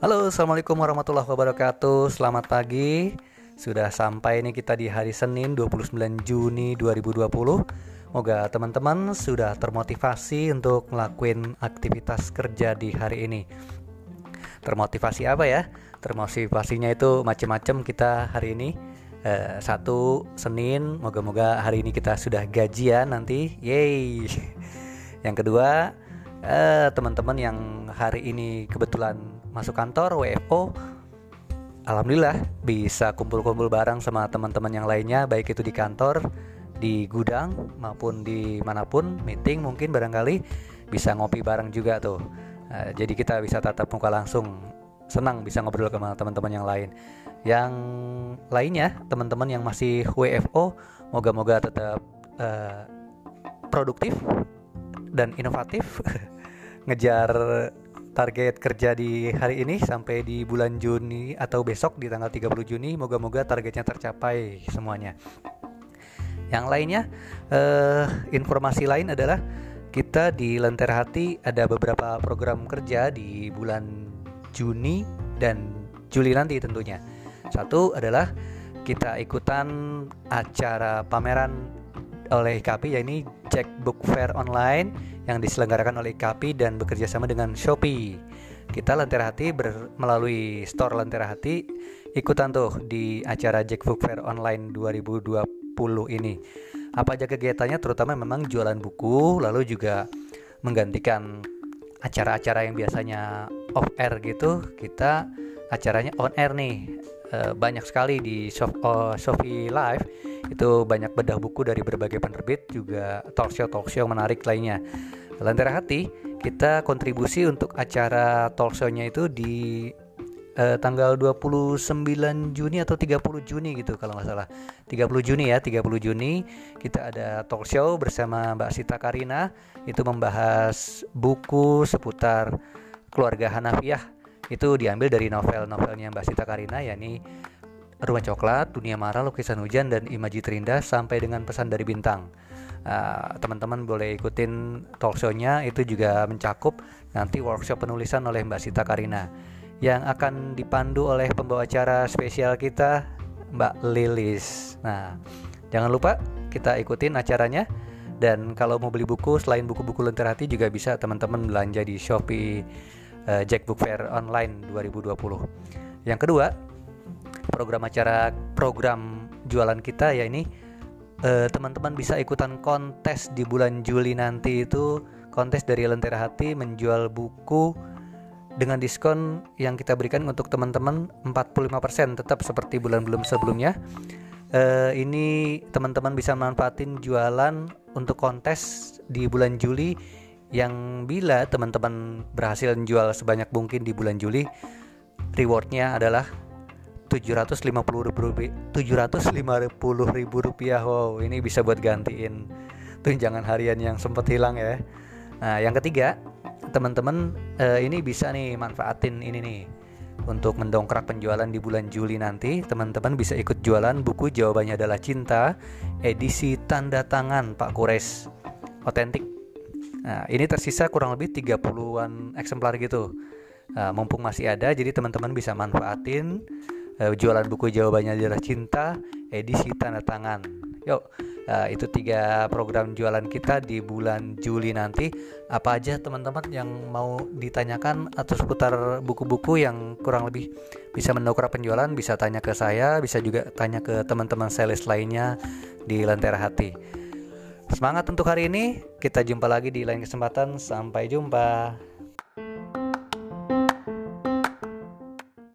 Halo, assalamualaikum warahmatullahi wabarakatuh. Selamat pagi. Sudah sampai nih kita di hari Senin 29 Juni 2020. Moga teman-teman sudah termotivasi untuk ngelakuin aktivitas kerja di hari ini. Termotivasi apa ya? Termotivasinya itu macam-macam kita hari ini. Eh, satu Senin, moga-moga hari ini kita sudah gajian nanti. Yeay. Yang kedua, eh, teman-teman yang hari ini kebetulan masuk kantor WFO Alhamdulillah bisa kumpul-kumpul bareng sama teman-teman yang lainnya baik itu di kantor, di gudang maupun di mana pun meeting mungkin barangkali bisa ngopi bareng juga tuh. Nah, jadi kita bisa tatap muka langsung, senang bisa ngobrol sama teman-teman yang lain. Yang lainnya teman-teman yang masih WFO, moga-moga tetap uh, produktif dan inovatif ngejar target kerja di hari ini sampai di bulan Juni atau besok di tanggal 30 Juni moga-moga targetnya tercapai semuanya. Yang lainnya eh, informasi lain adalah kita di Lentera Hati ada beberapa program kerja di bulan Juni dan Juli nanti tentunya. Satu adalah kita ikutan acara pameran oleh IKP yaitu Jack Book Fair Online yang diselenggarakan oleh IKP dan bekerja sama dengan Shopee. Kita Lentera Hati ber, melalui store Lentera Hati ikutan tuh di acara Jack Book Fair Online 2020 ini. Apa aja kegiatannya terutama memang jualan buku lalu juga menggantikan acara-acara yang biasanya off air gitu kita acaranya on air nih e, banyak sekali di oh, Shopee Live itu banyak bedah buku dari berbagai penerbit juga talk show talk show menarik lainnya. Lentera Hati kita kontribusi untuk acara talk show-nya itu di eh, tanggal 29 Juni atau 30 Juni gitu kalau nggak salah. 30 Juni ya 30 Juni kita ada talk show bersama Mbak Sita Karina. Itu membahas buku seputar keluarga Hanafiah itu diambil dari novel-novelnya Mbak Sita Karina yakni Rumah Coklat, Dunia Marah, Lukisan Hujan, dan Imaji Terindah sampai dengan pesan dari bintang. Ah, teman-teman boleh ikutin talk show-nya itu juga mencakup nanti workshop penulisan oleh Mbak Sita Karina. Yang akan dipandu oleh pembawa acara spesial kita Mbak Lilis. Nah, jangan lupa kita ikutin acaranya. Dan kalau mau beli buku selain buku-buku Lentera Hati juga bisa teman-teman belanja di Shopee uh, Jack Book Fair Online 2020. Yang kedua, program acara program jualan kita ya ini uh, teman-teman bisa ikutan kontes di bulan Juli nanti itu kontes dari Lentera Hati menjual buku dengan diskon yang kita berikan untuk teman-teman 45% tetap seperti bulan-bulan sebelumnya. Uh, ini teman-teman bisa manfaatin jualan untuk kontes di bulan Juli yang bila teman-teman berhasil menjual sebanyak mungkin di bulan Juli rewardnya adalah 750 ribu rupiah 750 ribu rupiah. Wow ini bisa buat gantiin tunjangan harian yang sempat hilang ya. Nah yang ketiga teman-teman uh, ini bisa nih manfaatin ini nih. Untuk mendongkrak penjualan di bulan Juli nanti teman-teman bisa ikut jualan buku jawabannya adalah cinta edisi tanda tangan Pak Kures. Otentik nah ini tersisa kurang lebih 30-an eksemplar gitu. Nah, mumpung masih ada jadi teman-teman bisa manfaatin uh, jualan buku jawabannya adalah cinta edisi tanda tangan. Yuk uh, itu tiga program jualan kita di bulan Juli nanti. Apa aja teman-teman yang mau ditanyakan atau seputar buku-buku yang kurang lebih bisa mendongkrak penjualan bisa tanya ke saya bisa juga tanya ke teman-teman sales lainnya di Lentera Hati Semangat untuk hari ini. Kita jumpa lagi di lain kesempatan. Sampai jumpa.